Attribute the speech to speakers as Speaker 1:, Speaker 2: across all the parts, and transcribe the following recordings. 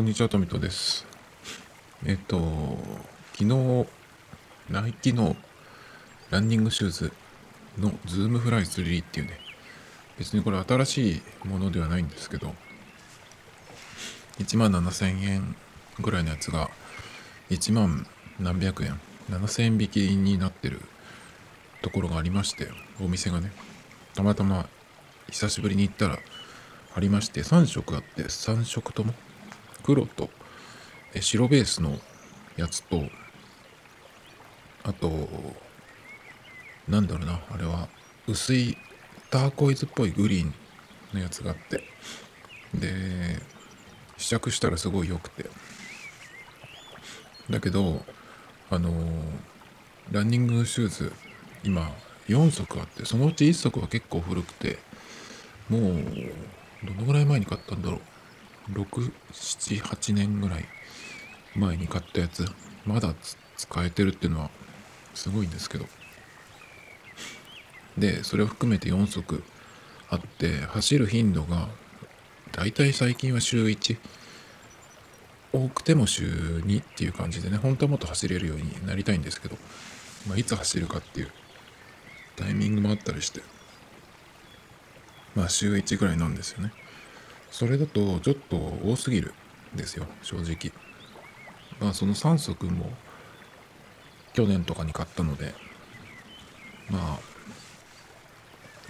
Speaker 1: こんにちは、トミトです。えっと、昨日、ナイキのランニングシューズの Zoom Fly 3っていうね、別にこれ新しいものではないんですけど、1万7000円ぐらいのやつが、1万何百円、7000円引きになってるところがありまして、お店がね、たまたま久しぶりに行ったら、ありまして3色あって3色とも黒と白ベースのやつとあとなんだろうなあれは薄いターコイズっぽいグリーンのやつがあってで試着したらすごい良くて。だけどあのランニングシューズ今4足あってそのうち1足は結構古くてもうどのぐらい前に買ったんだろう。678年ぐらい前に買ったやつまだ使えてるっていうのはすごいんですけどでそれを含めて4足あって走る頻度がだいたい最近は週1多くても週2っていう感じでね本当はもっと走れるようになりたいんですけど、まあ、いつ走るかっていうタイミングもあったりしてまあ週1ぐらいなんですよね。それだとちょっと多すぎるんですよ、正直。まあその3足も去年とかに買ったので、まあ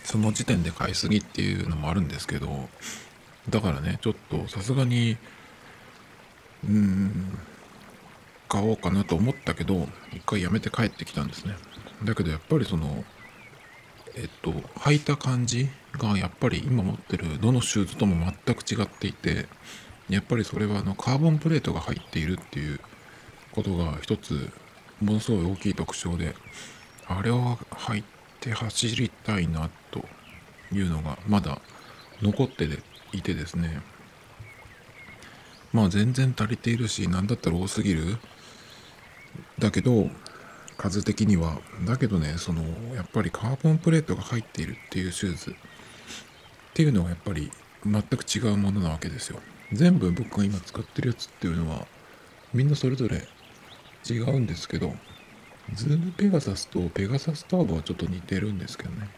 Speaker 1: その時点で買いすぎっていうのもあるんですけど、だからね、ちょっとさすがに、うーん、買おうかなと思ったけど、一回やめて帰ってきたんですね。だけどやっぱりその、えっと、履いた感じがやっぱり今持ってるどのシューズとも全く違っていてやっぱりそれはあのカーボンプレートが入っているっていうことが一つものすごい大きい特徴であれを履いて走りたいなというのがまだ残っていてですね。まあ全然足りているし何だったら多すぎる。だけど数的には。だけどねそのやっぱりカーボンプレートが入っているっていうシューズ。っていうのはやっぱり全く違うものなわけですよ。全部僕が今使ってるやつっていうのはみんなそれぞれ違うんですけどズームペガサスとペガサスターボはちょっと似てるんですけどね。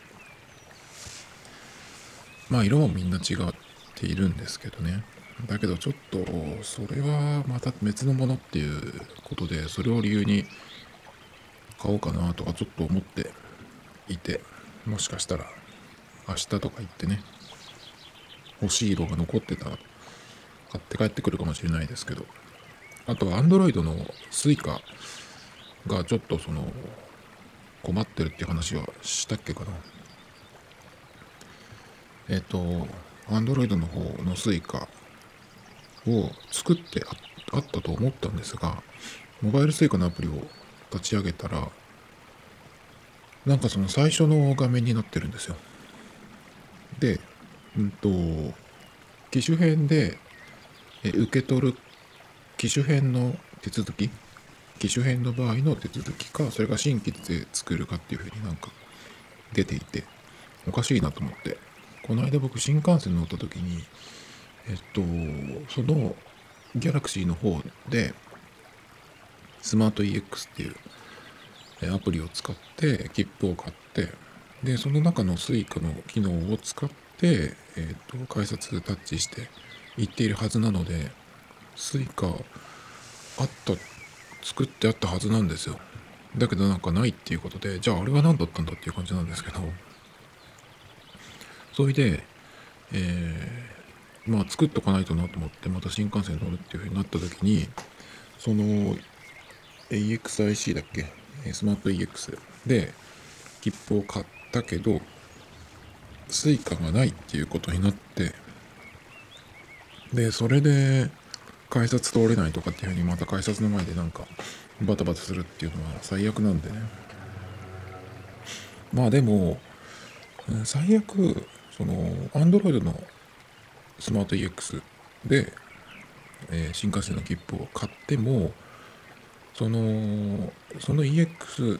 Speaker 1: まあ色もみんな違っているんですけどね。だけどちょっとそれはまた別のものっていうことでそれを理由に買おうかなとかちょっと思っていてもしかしたら明日とか行ってね。欲しい色が残ってたら買って帰ってくるかもしれないですけどあとは Android の Suica がちょっとその困ってるっていう話はしたっけかな。えっ、と Android の方の Suica を作ってあったと思ったんですがモバイル Suica のアプリを立ち上げたらなんかその最初の画面になってるんですよ。でうんと機種編でえ受け取る機種編の手続き？機種編の場合の手続きかそれが新規で作るかっていうふうになんか出ていておかしいなと思って。この間僕新幹線乗った時にえっとそのギャラクシーの方でスマート EX っていうアプリを使って切符を買ってでその中の Suica の機能を使っ、えー、と改札タッチして行っているはずなので Suica あった作ってあったはずなんですよ。だけどなんかないっていうことでじゃああれは何だったんだっていう感じなんですけど。それでえーまあ作っとかないとなと思ってまた新幹線乗るっていうふうになった時にその EXIC だっけ？スマート EX で切符を買ったけど Suica がないっていうことになってでそれで改札通れないとかっていうふうにまた改札の前でなんかバタバタするっていうのは最悪なんでね。まあでも最悪その Android のスマート EX で、えー新幹線の切符を買ってもそのその EXIC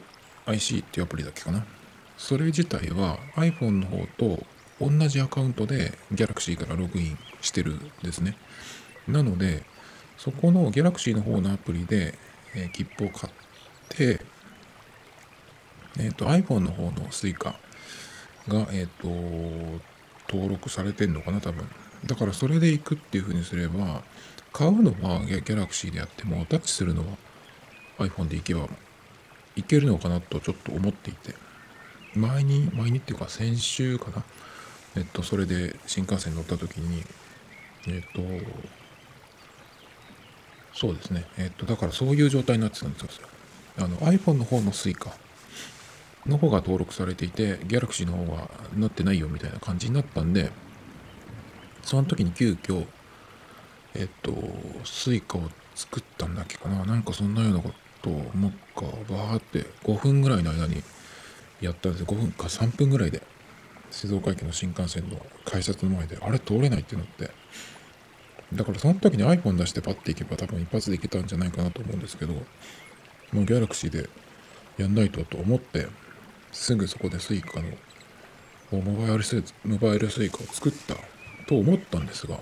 Speaker 1: っていうアプリだっけかな。それ自体は iPhone の方と同じアカウントで Galaxy からログインしてるんですね。なのでそこのギャラクシーの方のアプリで、えー、切符を買って、えーと、iPhone の方の Suica が、えーと、登録されてんのかな多分。だからそれで行くっていう風にすれば買うのはギャラクシーでやってもタッチするのは iPhone で行けばいけるのかなとちょっと思っていて。前に前にっていうか先週かな？えっとそれで新幹線乗った時にえっとそうですね。えっとだからそういう状態になってたんですよ。あの iPhone の方の Suica の方が登録されていて Galaxy の方がなってないよみたいな感じになったんでその時に急遽えっと Suica を作ったんだっけかな？なんかそんなようなことをもう一回バーって5分ぐらいの間にやったんですよ。5分か3分ぐらいで。静岡駅の新幹線の改札の前で。あれ通れないってなって。だからその時に iPhone 出してパッていけば多分一発でいけたんじゃないかなと思うんですけどもう Galaxy でやんないとと思ってすぐそこで Suica のモバイルスモバイル Suica を作ったと思ったんですが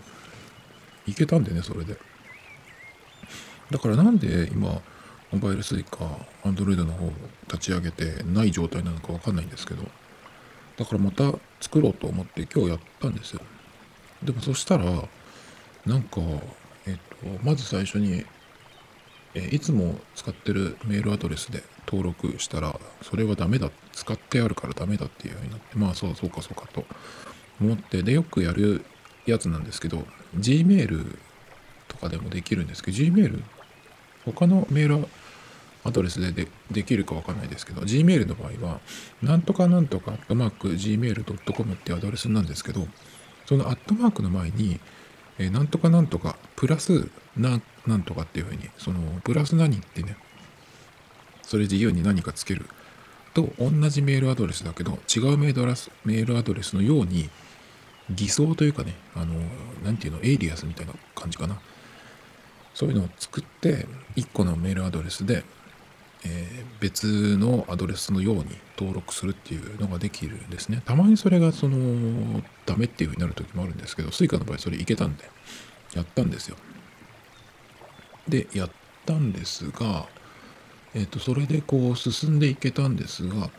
Speaker 1: いけたんでねそれで。だからなんで今モバイル Suica Android の方を立ち上げてない状態なのかわかんないんですけどだからまた作ろうと思って今日やったんですよ。でもそしたらなんかえっとまず最初にえいつも使ってるメールアドレスで登録したらそれはダメだ使ってあるからダメだっていう風になってまあそうそうかそうかと思ってでよくやるやつなんですけど Gmail とかでもできるんですけど Gmail 他のメールアドレスででできるかわかんないですけど Gmail の場合はなんとかなんとかアットマーク Gmail.com っていうアドレスなんですけどそのアットマークの前にえー、なんとかなんとかプラスななんとかっていうふうにそのプラス何ってねそれ自由に何かつけると同じメールアドレスだけど違うメールアドレスメールアドレスのように偽装というかねあの何ていうのエイリアスみたいな感じかな。そういうのを作って1個のメールアドレスでえ、別のアドレスのように登録するっていうのができるんですね。たまにそれがそのダメっていう風になる時もあるんですけど、Suica の場合それいけたんで、やったんですよ。で、やったんですが、えっ、ー、と、それでこう進んでいけたんですが、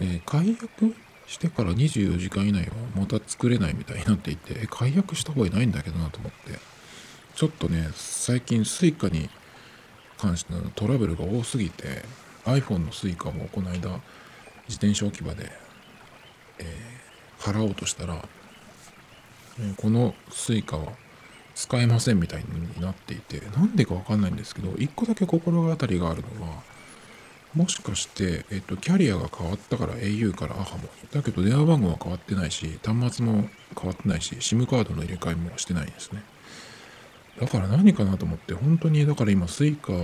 Speaker 1: えー、解約してから24時間以内はまた作れないみたいになっていて、解約した方がいないんだけどなと思って、ちょっとね、最近 Suica に関してのトラブルが多すぎて iPhone の Suica もこの間自転車置き場で、えー、払おうとしたら、えー、この Suica は使えませんみたいになっていてなんでかわかんないんですけど1個だけ心当たりがあるのはもしかして、えっ、と、キャリアが変わったから au から AHA も。だけど電話番号は変わってないし、端末も変わってないし、SIM カードの入れ替えもしてないんですね。だから何かなと思って、本当に、だから今、 Suica っ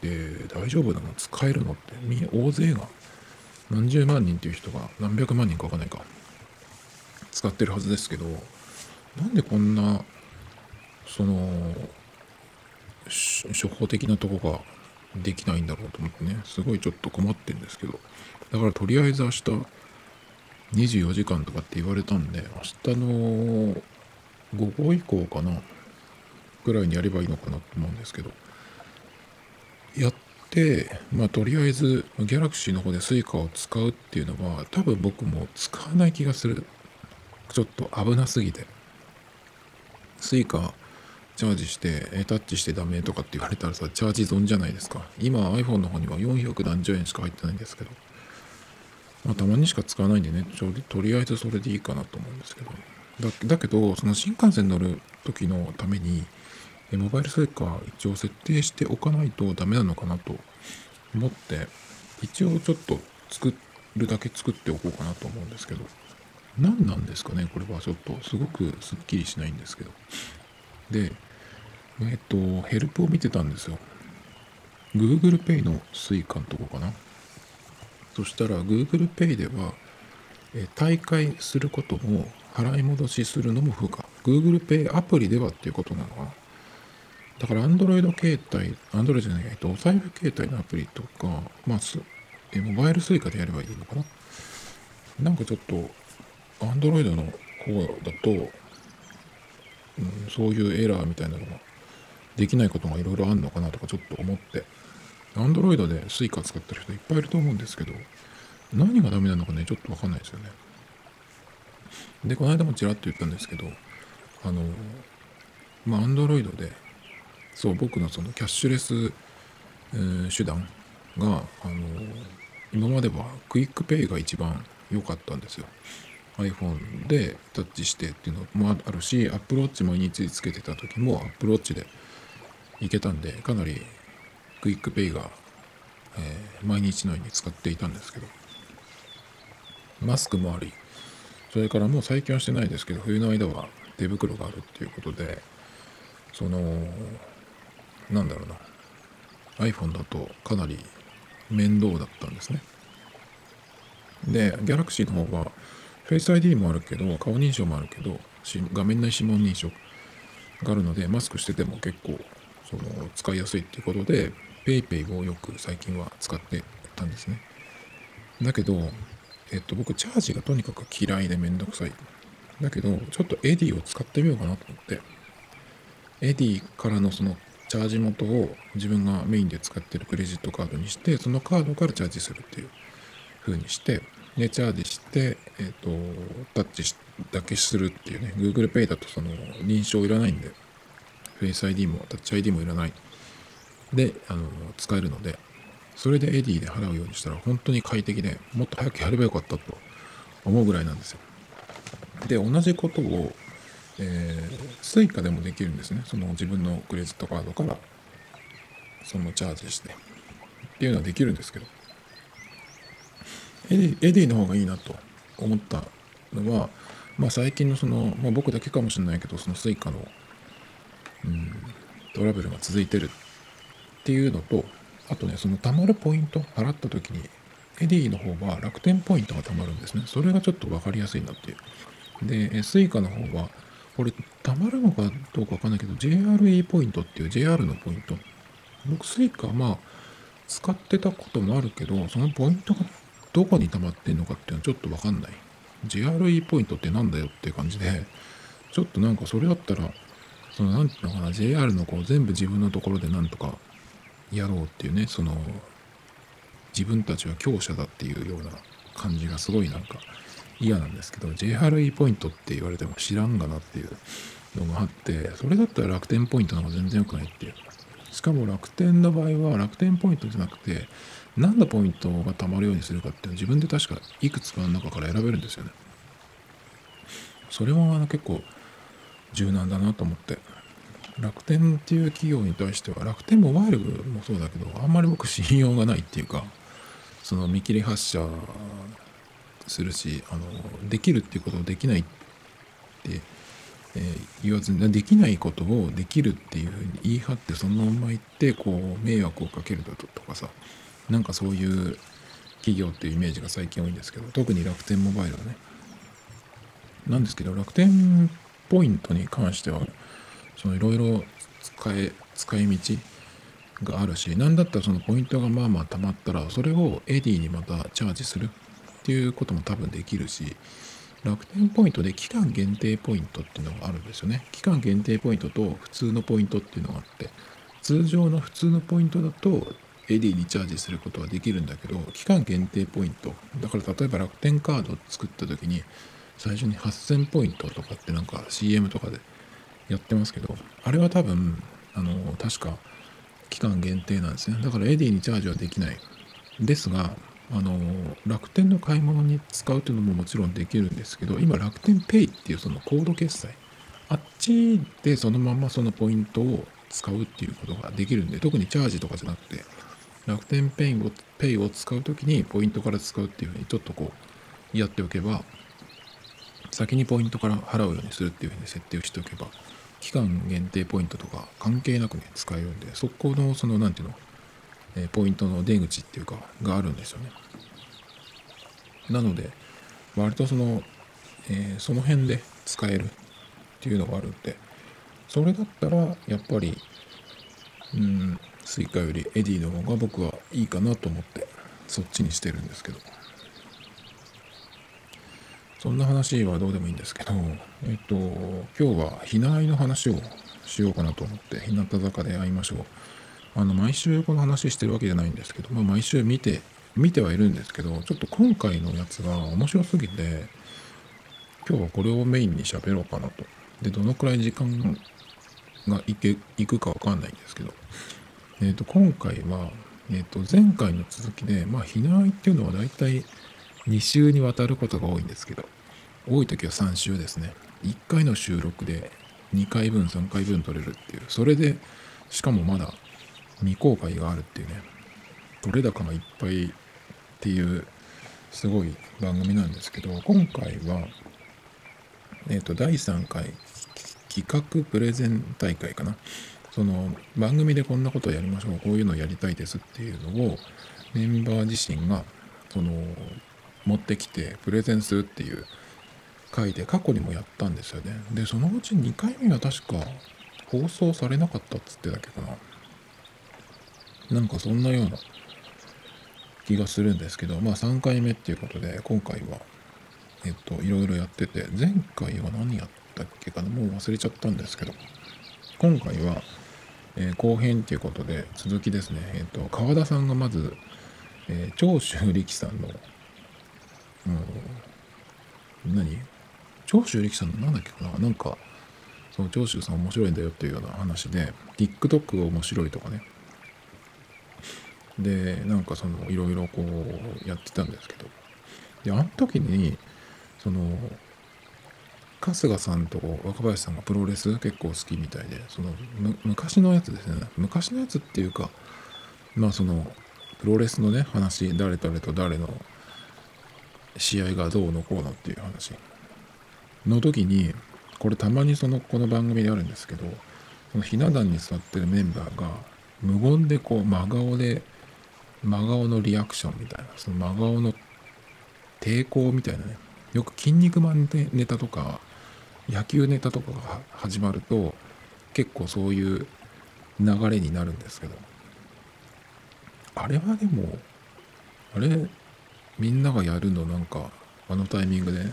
Speaker 1: て大丈夫なの？使えるのって、大勢が、何十万人っていう人が、何百万人かわかんないか、使ってるはずですけど、なんでこんな、その、初歩的なとこができないんだろうと思ってね、すごいちょっと困ってるんですけど、だからとりあえず明日、24時間とかって言われたんで、明日の午後以降かな、ぐらいにやればいいのかなと思うんですけど。やってまあとりあえず Galaxy の方で Suica を使うっていうのは多分僕も使わない気がする。ちょっと危なすぎて。Suica チャージしてタッチしてダメとかって言われたらさチャージ損じゃないですか。今 iPhone の方には400何十円しか入ってないんですけど。まあたまにしか使わないんでね。ちょとりあえずそれでいいかなと思うんですけど。だだけどその新幹線乗る時のためにモバイルスイカ一応設定しておかないとダメなのかなと思って一応ちょっと作るだけ作っておこうかなと思うんですけど何なんですかねこれはちょっとすごくすっきりしないんですけど。でえっとヘルプを見てたんですよ。Google Pay の Suica のとこかな。そしたら Google Pay では大会することも払い戻しするのも不可。Google Pay アプリではっていうことなのかな。だから Android 携帯、Android じゃない、えっと、お財布携帯のアプリとか、まあ、すえモバイル Suica でやればいいのかな？なんかちょっと、Android の方だと、うん、そういうエラーみたいなのができないことがいろいろあるのかなとかちょっと思って Android で Suica 使ってる人いっぱいいると思うんですけど何がダメなのかねちょっとわかんないですよね。でこの間もちらっと言ったんですけどあのまあ Android でそう僕のそのキャッシュレス、えー、手段があの今までは QUICPay が一番良かったんですよ。iPhone でタッチしてっていうのもあるし Apple Watch 毎日つけてた時も Apple Watch でいけたんでかなり QUICPay が、えー、毎日のように使っていたんですけど。マスクもありそれからもう最近はしてないですけど冬の間は手袋があるっていうことでそのなんだろうな。iPhone だとかなり面倒だったんですね。で Galaxy の方は Face ID もあるけど顔認証もあるけど画面内指紋認証があるのでマスクしてても結構その使いやすいっていうことで PayPay をよく最近は使ってたんですね。だけどえっと僕チャージがとにかく嫌いでめんどくさい。だけどちょっと Edy を使ってみようかなと思って。 Edy からのそのチャージ元を自分がメインで使ってるクレジットカードにしてそのカードからチャージするっていう風にしてでチャージして、えっ、ー、とタッチだけするっていうね Google Pay だとその認証いらないんで Face ID もタッチ ID もいらない。であの使えるのでそれで Edy で払うようにしたら本当に快適でもっと早くやればよかったと思うぐらいなんですよ。で同じことを、えー、Suica でもできるんですね。その自分のクレジットカードからそのチャージして。っていうのはできるんですけど。 Edy Edy の方がいいなと思ったのは、まあ、最近のその、まあ、僕だけかもしれないけどその Suica の、うん、トラブルが続いてる。っていうのとあとねその貯まるポイント払った時にエディの方は楽天ポイントが貯まるんですね。それがちょっと分かりやすいなっていう。で、Suica の方は、これ、たまるのかどうかわかんないけど、JRE ポイントっていう JR のポイント。僕、Suica、まあ、使ってたこともあるけど、そのポイントがどこに溜まってんのかっていうのはちょっとわかんない。JRE ポイントってなんだよっていう感じで、ちょっとなんかそれだったら、その、なんていうのかな、JR のこう、全部自分のところでなんとかやろうっていうね、その、自分たちは強者だっていうような感じがすごいなんか嫌なんですけど JRE ポイントって言われても知らんがなっていうのがあってそれだったら楽天ポイントの方が全然良くないっていう。しかも楽天の場合は楽天ポイントじゃなくて何のポイントが貯まるようにするかっていうの自分で確かいくつかの中から選べるんですよね。それは結構柔軟だなと思って。楽天っていう企業に対しては楽天モバイルもそうだけどあんまり僕信用がないっていうかその見切り発車するしあのできるっていうことをできないって、えー、言わずにできないことをできるっていうふうに言い張ってそのまま言ってこう迷惑をかけるだとかさなんかそういう企業っていうイメージが最近多いんですけど特に楽天モバイルはねなんですけど楽天ポイントに関してはそのいろいろ使え使い道があるし何だったらそのポイントがまあまあたまったらそれをエディにまたチャージする。ていうことも多分できるし楽天ポイントで期間限定ポイントっていうのがあるんですよね。期間限定ポイントと普通のポイントっていうのがあって通常の普通のポイントだと AD にチャージすることはできるんだけど期間限定ポイント。だから例えば楽天カードを作った時に最初に8000ポイントとかってなんか CM とかでやってますけどあれは多分あの確か期間限定なんですね。だから AD にチャージはできない。ですがあの楽天の買い物に使うというのももちろんできるんですけど今楽天ペイっていうそのコード決済あっちでそのままそのポイントを使うっていうことができるんで特にチャージとかじゃなくて楽天ペイをペイを使う時にポイントから使うっていうふうにちょっとこうやっておけば先にポイントから払うようにするっていうふうに設定をしておけば期間限定ポイントとか関係なくね使えるんでそこのその何ていうのえポイントの出口っていうかがあるんですよね。なので割とその、えー、その辺で使えるっていうのがあるんでそれだったらやっぱりうん Suica より Edy の方が僕はいいかなと思ってそっちにしてるんですけどそんな話はどうでもいいんですけどえっと今日はひなあいの話をしようかなと思って日向坂で会いましょうあの毎週この話してるわけじゃないんですけど、まあ、毎週見て見てはいるんですけどちょっと今回のやつが面白すぎて今日はこれをメインに喋ろうかなと。でどのくらい時間がいけいくかわかんないんですけど。えっ、ー、と今回はえっ、ー、と前回の続きでまあひなあいっていうのは大体2週にわたることが多いんですけど多い時は3週ですね。1回の収録で2回分3回分撮れるっていう。それでしかもまだ未公開があるっていうね取れ高がいっぱいっていうすごい番組なんですけど今回はえっ、ー、と第3回企画プレゼン大会かな。その番組でこんなことをやりましょうこういうのやりたいですっていうのをメンバー自身がその持ってきてプレゼンするっていう回で過去にもやったんですよね。でそのうち2回目は確か放送されなかったっつってたけどな。なんかそんなような気がするんですけどまあ3回目っていうことで今回はえっといろいろやってて前回は何やったっけかなもう忘れちゃったんですけど今回は、えー、後編っていうことで続きですね。えっと川田さんがまず、えー、長州力さんのうん何？長州力さんのなんだっけかな？なんかその長州さん面白いんだよっていうような話で TikTok が面白いとかね。でなんかそのいろいろこうやってたんですけど。であの時にその春日さんと若林さんがプロレス結構好きみたいでその昔のやつですね。昔のやつっていうかまあそのプロレスのね話誰々と誰の試合がどうのこうのっていう話。の時にこれたまにそのこの番組であるんですけどそのひな壇に座ってるメンバーが無言でこう真顔で真顔のリアクションみたいなその真顔の抵抗みたいなね。よく「筋肉マン」ネタとか野球ネタとかが始まると結構そういう流れになるんですけど。あれはでもあれみんながやるのなんかあのタイミングで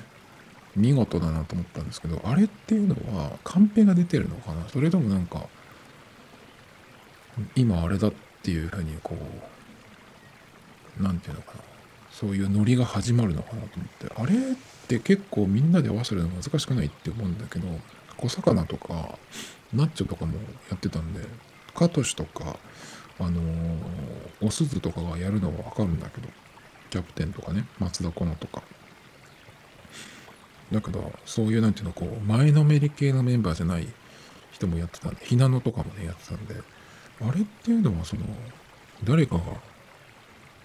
Speaker 1: 見事だなと思ったんですけどあれっていうのはカンペが出てるのかな？それともなんか今あれだっていうふうにこう何て言うのかな。そういうノリが始まるのかなと思って。あれって結構みんなで合わせるの難しくないって思うんだけど小魚とかナッチョとかもやってたんでカトシとかあのー、おすずとかがやるのはわかるんだけどキャプテンとかね松田好花とか。だけどそういうなんていうのこう前のめり系のメンバーじゃない人もやってたんでひなのとかもねやってたんであれっていうのはその誰かが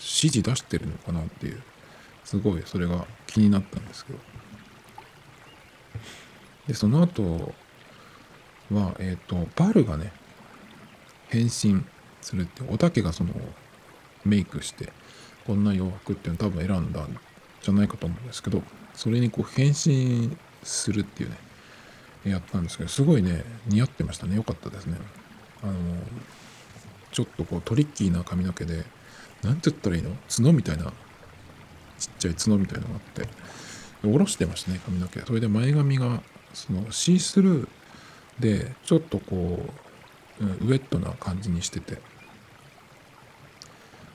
Speaker 1: 指示出してるのかなっていうすごいそれが気になったんですけど。でその後はえっ、ー、とバルがね変身するっておたけがそのメイクしてこんな洋服っていうの多分選んだんじゃないかと思うんですけどそれにこう変身するっていうねやったんですけどすごいね似合ってましたね。良かったですね。あのちょっとこうトリッキーな髪の毛で何て言ったらいいの？角みたいな。ちっちゃい角みたいなのがあって。下ろしてましたね髪の毛。それで前髪がそのシースルーでちょっとこう、ウェットな感じにしてて。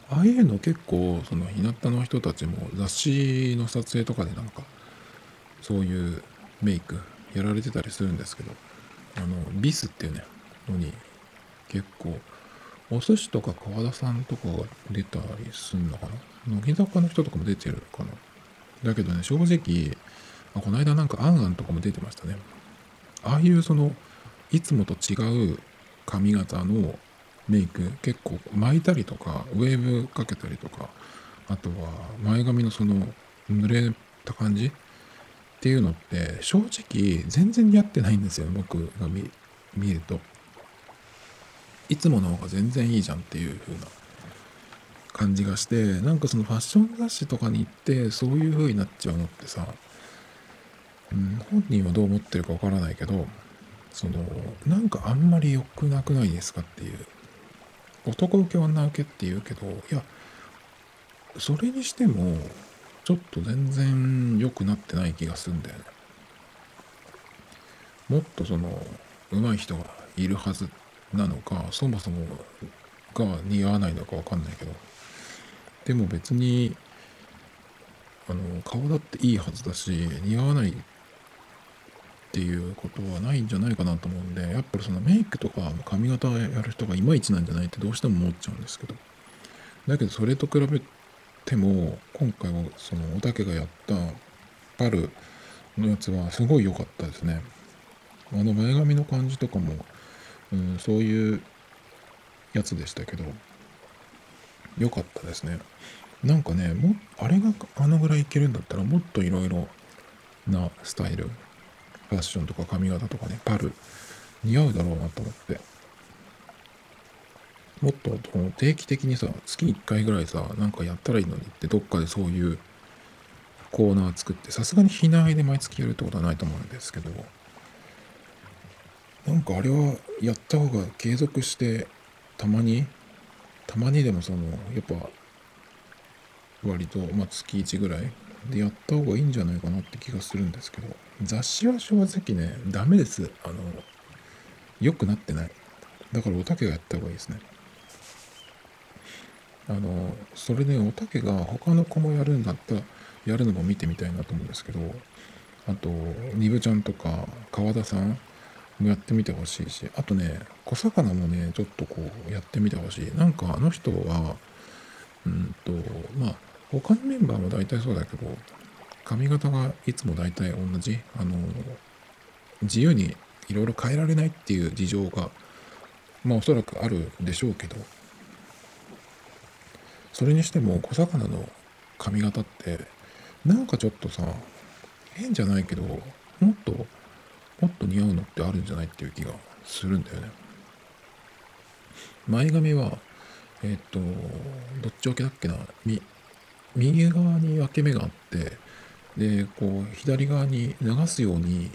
Speaker 1: ああいうの結構その日向の人たちも雑誌の撮影とかでなんかそういうメイクやられてたりするんですけどあのビスっていうねのに結構お寿司とか川田さんとかが出たりすんのかな？乃木坂の人とかも出てるかな？だけどね、正直、あこの間なんかあんあんとかも出てましたね。ああいうその、いつもと違う髪型のメイク結構巻いたりとか、ウェーブかけたりとか、あとは前髪のその濡れた感じ？っていうのって正直全然似合ってないんですよ、僕が見ると。いつもの方が全然いいじゃんっていう風な感じがしてなんかそのファッション雑誌とかに行ってそういう風になっちゃうのってさ、うん、本人はどう思ってるかわからないけどそのなんかあんまり良くなくないですかっていう。男受け女受けって言うけどいやそれにしてもちょっと全然良くなってない気がするんだよね。もっとその上手い人がいるはずなのかそもそもが似合わないのか分かんないけど。でも別にあの顔だっていいはずだし似合わないっていうことはないんじゃないかなと思うんでやっぱりそのメイクとか髪型やる人がいまいちなんじゃないってどうしても思っちゃうんですけど。だけどそれと比べても今回はそのおたけがやったパルのやつはすごい良かったですね。あの前髪の感じとかも、うん、そういうやつでしたけど良かったですね。なんかねもあれがあのぐらいいけるんだったらもっといろいろなスタイルファッションとか髪型とかねパル似合うだろうなと思って。もっと定期的にさ月1回ぐらいさなんかやったらいいのにってどっかでそういうコーナー作ってさすがに避難で毎月やるってことはないと思うんですけど。なんかあれはやった方が継続してたまにたまにでもそのやっぱ割と、まあ、月1ぐらいでやった方がいいんじゃないかなって気がするんですけど雑誌は正直ねダメです。あの良くなってない。だからおたけがやった方がいいですね。あのそれでおたけが他の子もやるんだったらやるのも見てみたいなと思うんですけどあとニブちゃんとか川田さんもやってみてほしいしあとね小魚もねちょっとこうやってみてほしい。なんかあの人はうんとまあ他のメンバーも大体そうだけど髪型がいつも大体同じ。あの自由にいろいろ変えられないっていう事情がまあおそらくあるでしょうけどそれにしても小魚の髪型ってなんかちょっとさ変じゃないけどもっともっと似合うのってあるんじゃないっていう気がするんだよね。前髪はえっ、とどっち分けだっけな。右側に分け目があってでこう左側に流すように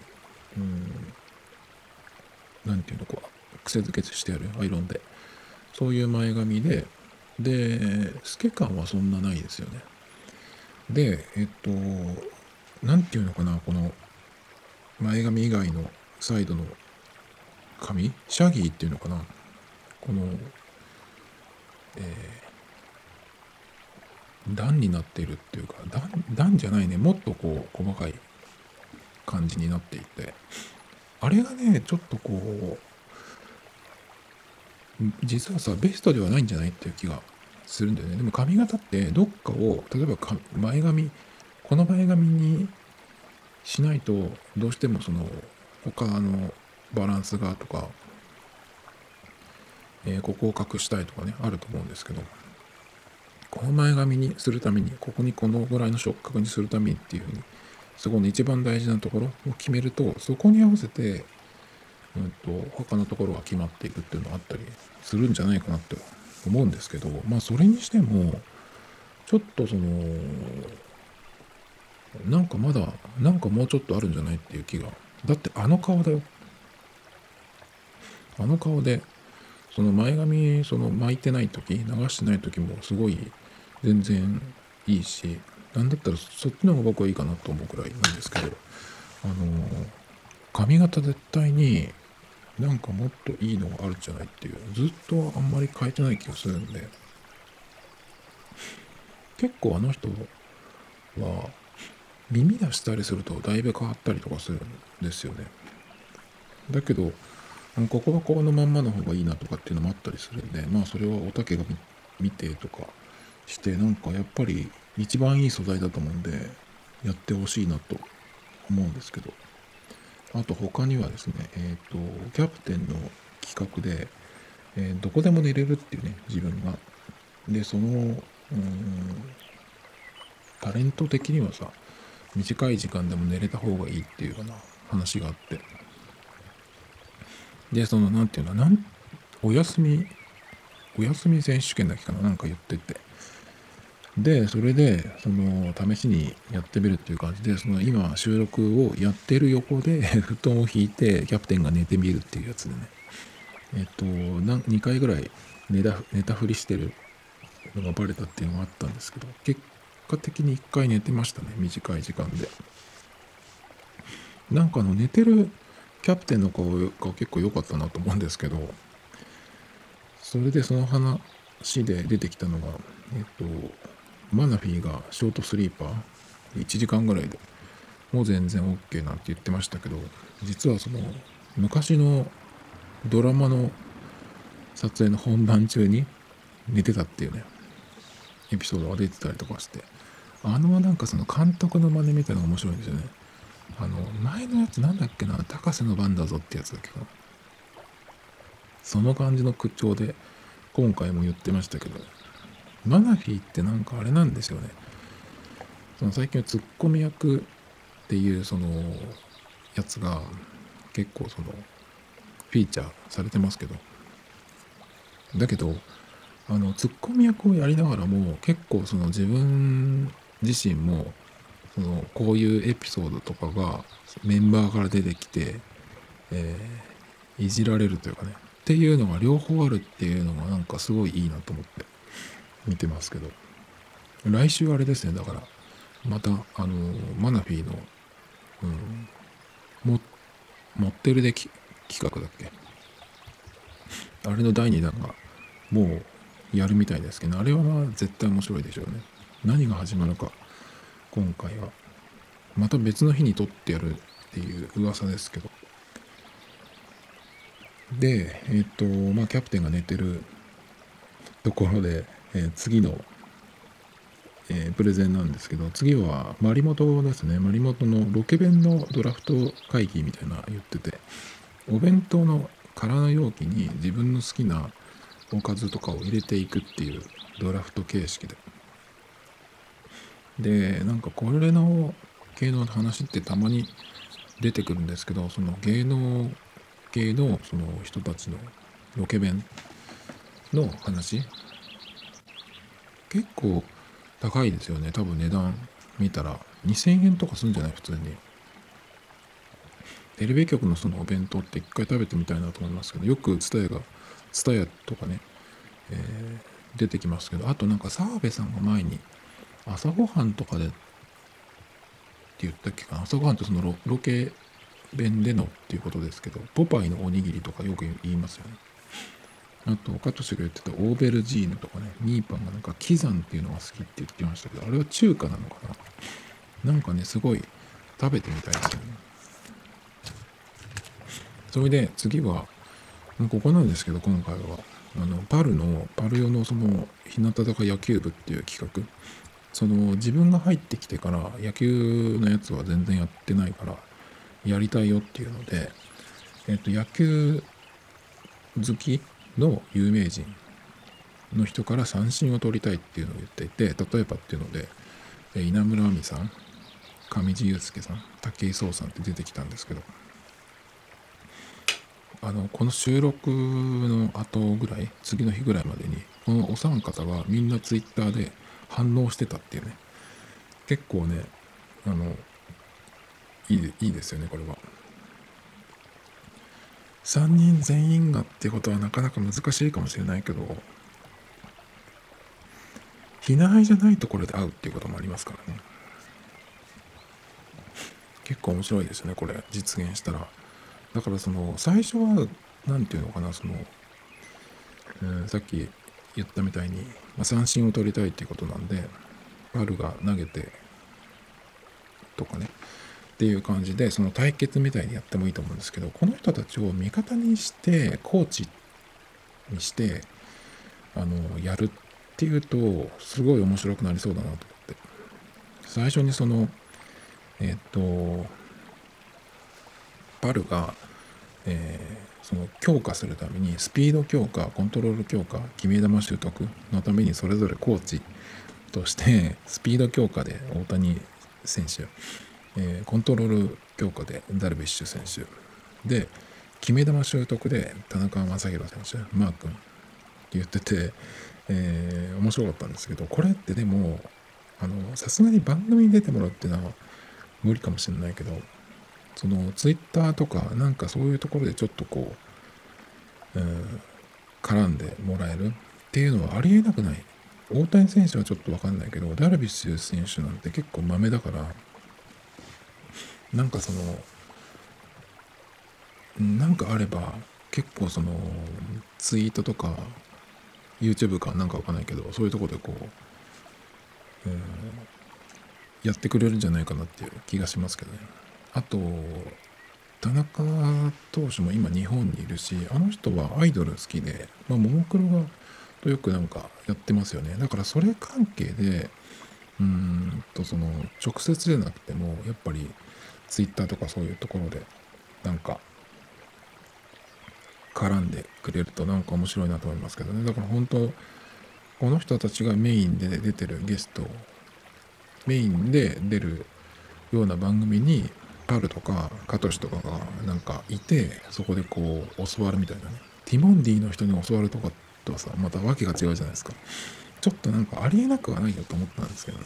Speaker 1: 何ていうのこう癖付けしてある。アイロンで。そういう前髪でで透け感はそんなないですよね。でえっと何ていうのかなこの前髪以外のサイドの髪？シャギーっていうのかな？このえー段になっているっていうか段段じゃないね。もっとこう細かい感じになっていて。あれがねちょっとこう実はさベストではないんじゃないっていう気がするんだよね。でも髪型ってどっかを例えば前髪この前髪にしないとどうしてもその他のバランスがとか、えー、ここを隠したいとかねあると思うんですけどこの前髪にするためにここにこのぐらいの触覚にするためにっていうふうにそこの一番大事なところを決めるとそこに合わせて、うんと、他のところが決まっていくっていうのがあったりするんじゃないかなって思うんですけどまあそれにしてもちょっとそのなんかまだなんかもうちょっとあるんじゃないっていう気が。だってあの顔だよ。あの顔でその前髪その巻いてない時流してない時もすごい全然いいしなんだったらそっちの方が僕はいいかなと思うくらいなんですけどあの髪型絶対になんかもっといいのがあるんじゃないっていうずっとあんまり変えてない気がするんで。結構あの人は耳出したりするとだいぶ変わったりとかするんですよね。だけどここはこのまんまの方がいいなとかっていうのもあったりするんでまあそれはおたけが見てとかしてなんかやっぱり一番いい素材だと思うんでやってほしいなと思うんですけど。あと他にはですねえっ、ー、とキャプテンの企画で、えー、どこでも寝れるっていうね自分が。でそのうんタレント的にはさ短い時間でも寝れた方がいいっていうような話があって。でその何て言うのなんお休みお休み選手権だけかななんか言ってて。でそれでその試しにやってみるっていう感じでその今収録をやってる横で 布団を引いてキャプテンが寝てみるっていうやつでね。えっと2回ぐらい寝た寝たふりしてるのがバレたっていうのがあったんですけど結果的に1回寝てましたね短い時間で。なんかあの寝てるキャプテンの顔が結構良かったなと思うんですけどそれでその話で出てきたのがえっとマナフィーがショートスリーパー1時間ぐらいでもう全然 OK なんて言ってましたけど実はその昔のドラマの撮影の本番中に寝てたっていうねエピソードが出てたりとかしてあのなんかその監督の真似みたいなのが面白いんですよね。あの前のやつなんだっけな？高瀬の番だぞってやつだけかその感じの口調で今回も言ってましたけどマナフィーってなんかあれなんですよね。その最近はツッコミ役っていうそのやつが結構そのフィーチャーされてますけど。だけどあのツッコミ役をやりながらも結構その自分自身もそのこういうエピソードとかがメンバーから出てきて、えー、いじられるというかね。っていうのが両方あるっていうのがなんかすごいいいなと思って見てますけど。来週あれですね。だからまたあのマナフィーの、うん、も持ってるで企画だっけ？あれの第2弾がもうやるみたいですけどあれは絶対面白いでしょうね。何が始まるか今回はまた別の日に撮ってやるっていう噂ですけど。でえっ、とまあキャプテンが寝てるところで、えー、次の、えー、プレゼンなんですけど次はマリモトですね。マリモトのロケ弁のドラフト会議みたいな言っててお弁当の空の容器に自分の好きなおかずとかを入れていくっていうドラフト形式で。でなんかこれの芸能の話ってたまに出てくるんですけどその芸能系のその人たちのロケ弁の話結構高いですよね。多分値段見たら。2000円とかするんじゃない？普通に。テレビ局のそのお弁当って一回食べてみたいなと思いますけどよく蔦屋が蔦屋とかね、えー、出てきますけどあとなんか澤部さんが前に朝ごはんとかでって言ったっけかな？朝ごはんってそのロケ弁でのっていうことですけどポパイのおにぎりとかよく言いますよね。あと岡俊が言ってたオーベルジーヌとかねニーパンがなんかキザンっていうのが好きって言ってましたけどあれは中華なのかな？なんかねすごい食べてみたいですよね。それで次はここなんですけど今回は。あのパルのパル用のその日向坂野球部っていう企画。その自分が入ってきてから野球のやつは全然やってないからやりたいよっていうので、えっと、野球好きの有名人の人から三振を取りたいっていうのを言っていて例えばっていうので稲村亜美さん上地雄介さん武井壮さんって出てきたんですけどあのこの収録の後ぐらい次の日ぐらいまでにこのお三方がみんなツイッターで反応してたっていうね。結構ねあのいいいいですよねこれは。3人全員がってことはなかなか難しいかもしれないけど避難じゃないところで会うっていうこともありますからね。結構面白いですよねこれ。実現したら。だからその最初は何て言うのかなその、えー、さっき言ったみたいに、まあ、三振を取りたいっていうことなんでパルが投げてとかねっていう感じでその対決みたいにやってもいいと思うんですけどこの人たちを味方にしてコーチにしてあのやるっていうとすごい面白くなりそうだなと思って。最初にそのえっ、とパルが、えー、その強化するためにスピード強化コントロール強化決め球習得のためにそれぞれコーチとしてスピード強化で大谷選手、えー、コントロール強化でダルビッシュ選手で決め球習得で田中将大選手マー君って言ってて、えー、面白かったんですけどこれってでもさすがに番組に出てもらうっていうのは無理かもしれないけどそのツイッターとかなんかそういうところでちょっとこう、うん、絡んでもらえるっていうのはありえなくない？大谷選手はちょっと分かんないけどダルビッシュ選手なんて結構マメだからなんかそのなんかあれば結構そのツイートとか YouTube かなんかわかんないけどそういうとこでこう、えー、やってくれるんじゃないかなっていう気がしますけどね。あと田中投手も今日本にいるしあの人はアイドル好きで、まあ、ももクロがとよくなんかやってますよね。だからそれ関係でうんとその直接じゃなくてもやっぱり Twitter とかそういうところでなんか絡んでくれるとなんか面白いなと思いますけどね。だから本当この人たちがメインで出てるゲストメインで出るような番組にパルとかカトシとかがなんかいてそこでこう教わるみたいなね。ティモンディの人に教わるとかとはさまた訳が違うじゃないですか。ちょっとなんかありえなくはないよと思ったんですけどね。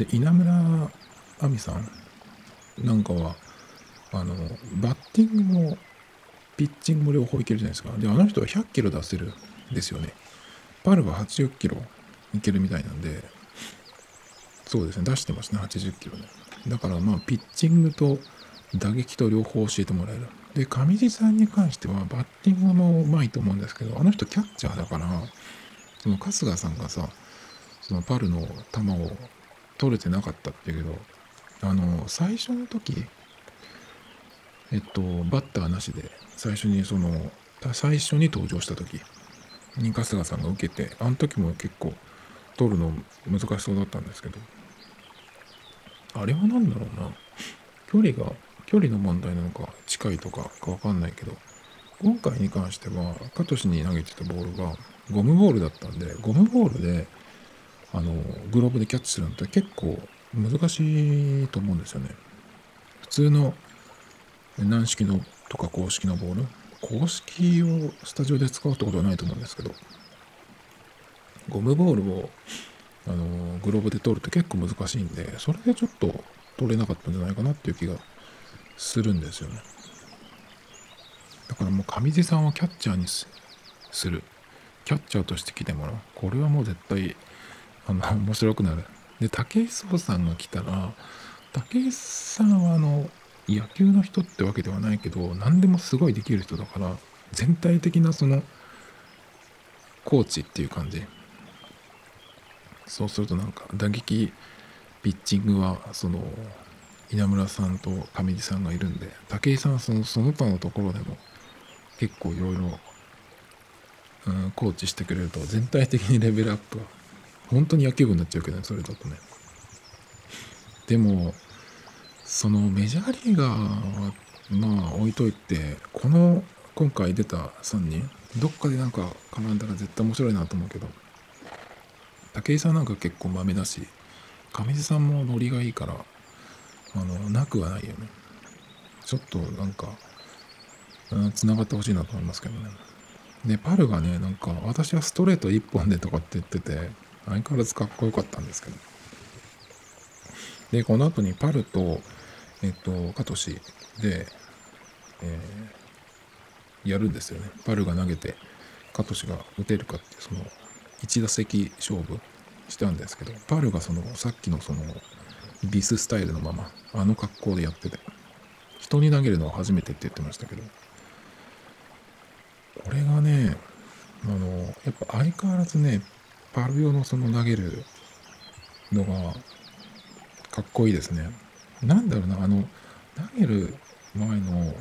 Speaker 1: で稲村亜美さんなんかはあのバッティングもピッチングも両方いけるじゃないですか。であの人は100キロ出せるですよね。パルは80キロいけるみたいなんでそうですね出してますね80キロね。だからまあピッチングと打撃と両方教えてもらえる。で上地さんに関してはバッティングもうまいと思うんですけどあの人キャッチャーだからその春日さんがさそのパルの球を取れてなかったっていうけどあの最初の時えっとバッターなしで最初にその最初に登場した時に春日さんが受けてあの時も結構取るの難しそうだったんですけどあれは何だろうな。距離が距離の問題なのか近いとかか分かんないけど今回に関してはカトシに投げてたボールがゴムボールだったんでゴムボールであのグローブでキャッチするのって結構難しいと思うんですよね。普通の軟式のとか公式のボール公式をスタジオで使うってことはないと思うんですけどゴムボールをあのグローブで取るって結構難しいんでそれでちょっと取れなかったんじゃないかなっていう気がするんですよね。だからもう上地さんをキャッチャーにする。キャッチャーとして来てもらう。これはもう絶対あの面白くなる。で武井壮さんが来たら武井さんはあの野球の人ってわけではないけど何でもすごいできる人だから全体的なそのコーチっていう感じ。そうするとなんか打撃ピッチングはその稲村さんと上地さんがいるんで武井さんはそのその他のところでも結構いろいろコーチしてくれると全体的にレベルアップは本当に野球部になっちゃうけどねそれだとね。でもそのメジャーリーガーはまあ置いといてこの今回出た3人どっかでなんか絡んだら絶対面白いなと思うけど武井さんなんか結構マメだし上地さんもノリがいいからあのなくはないよね。ちょっとなんかつながってほしいなと思いますけどね。でパルがねなんか私はストレート1本でとかって言ってて相変わらずかっこよかったんですけど。でこの後にパルとえっとカトシで、えー、やるんですよね。パルが投げてカトシが打てるかっていうその1打席勝負したんですけどパルがそのさっきのそのビススタイルのままあの格好でやってて人に投げるのは初めてって言ってましたけどこれがねあのやっぱ相変わらずねパル用のその投げるのがかっこいいですね。なんだろうなあの投げる前の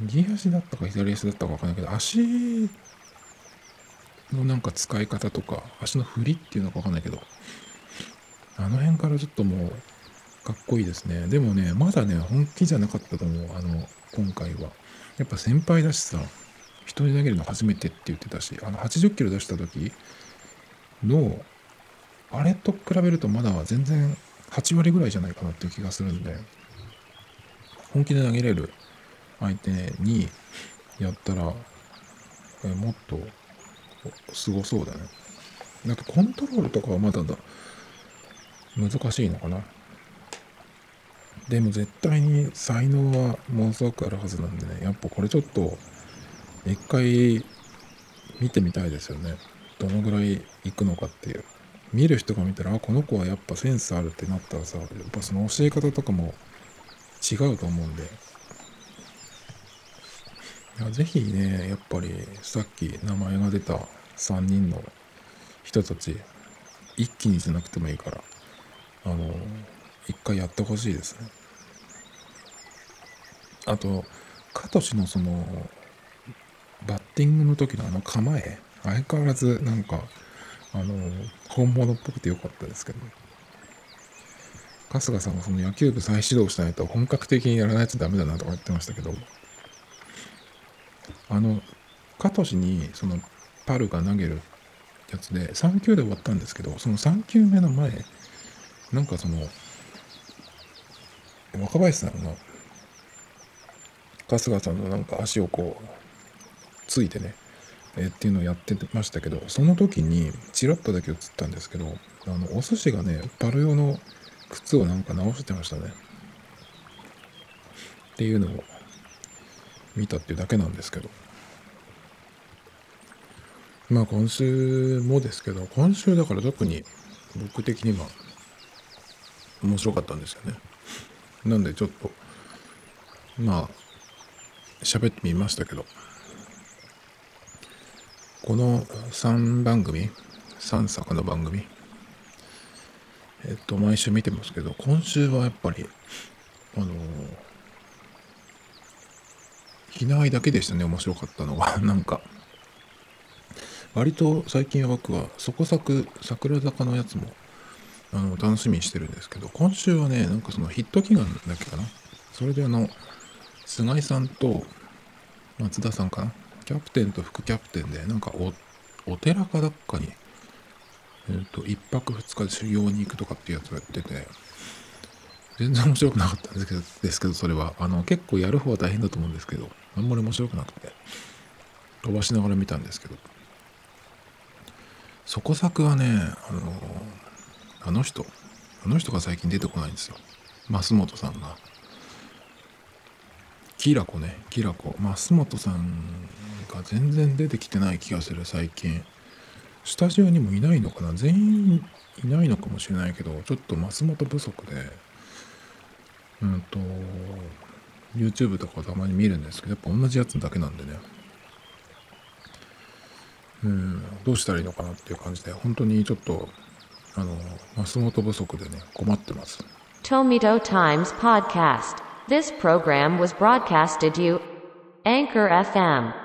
Speaker 1: 右足だったか左足だったか分かんないけど足のなんか使い方とか足の振りっていうのか分かんないけどあの辺からちょっともうかっこいいですね。でもねまだね本気じゃなかったと思う。あの今回は。やっぱ先輩だしさ人に投げるの初めてって言ってたしあの80キロ出した時のあれと比べるとまだ全然8割ぐらいじゃないかなっていう気がするんで本気で投げれる相手にやったらもっとすごそうだね。あとコントロールとかはまだだ難しいのかな。でも絶対に才能はものすごくあるはずなんでね。やっぱこれちょっと一回見てみたいですよね。どのぐらいいくのかっていう。見る人が見たらあこの子はやっぱセンスあるってなったらさやっぱその教え方とかも違うと思うんで。いやぜひねやっぱりさっき名前が出た3人の人たち一気にじゃなくてもいいからあの一回やってほしいですね。あとカトシのそのバッティングの時のあの構え相変わらずなんかあの本物っぽくてよかったですけど春日さんがその野球部再始動しないと本格的にやらないとダメだなとか言ってましたけど。あの加藤氏にそのパルが投げるやつで3球で終わったんですけどその3球目の前なんかその若林さんが春日さんのなんか足をこうついてね、え、っていうのをやってましたけどその時にチラッとだけ映ったんですけどあのお寿司がねパル用の靴をなんか直してましたね。っていうのを見たっていうだけなんですけど。まあ今週もですけど今週だから特に僕的には面白かったんですよね。なんでちょっとまあ喋ってみましたけど。この3番組3作の番組えっと毎週見てますけど今週はやっぱりあのひなあいだけでしたね面白かったのが なんか。割と最近は僕はそこさく桜坂のやつもあの楽しみにしてるんですけど今週はねなんかそのヒット祈願だけかな。それであの菅井さんと松田さんかな。キャプテンと副キャプテンでなんかお寺かだっかにえっ、ー、と1泊2日で修行に行くとかっていうやつをやってて全然面白くなかったんですけどですけどそれは。あの結構やる方は大変だと思うんですけどあんまり面白くなくて飛ばしながら見たんですけど。そこ作はねあのあの人あの人が最近出てこないんですよ。増本さんが。キラコね。キラコ。増本さんが全然出てきてない気がする最近。スタジオにもいないのかな。全員いないのかもしれないけどちょっと増本不足で。うんと YouTube とかたまに見るんですけどやっぱ同じやつだけなんでね。うんどうしたらいいのかなっていう感じで本当にちょっとあの増本不足でね困ってます。
Speaker 2: Tomito Times Podcast. This program was broadcasted you. Anchor FM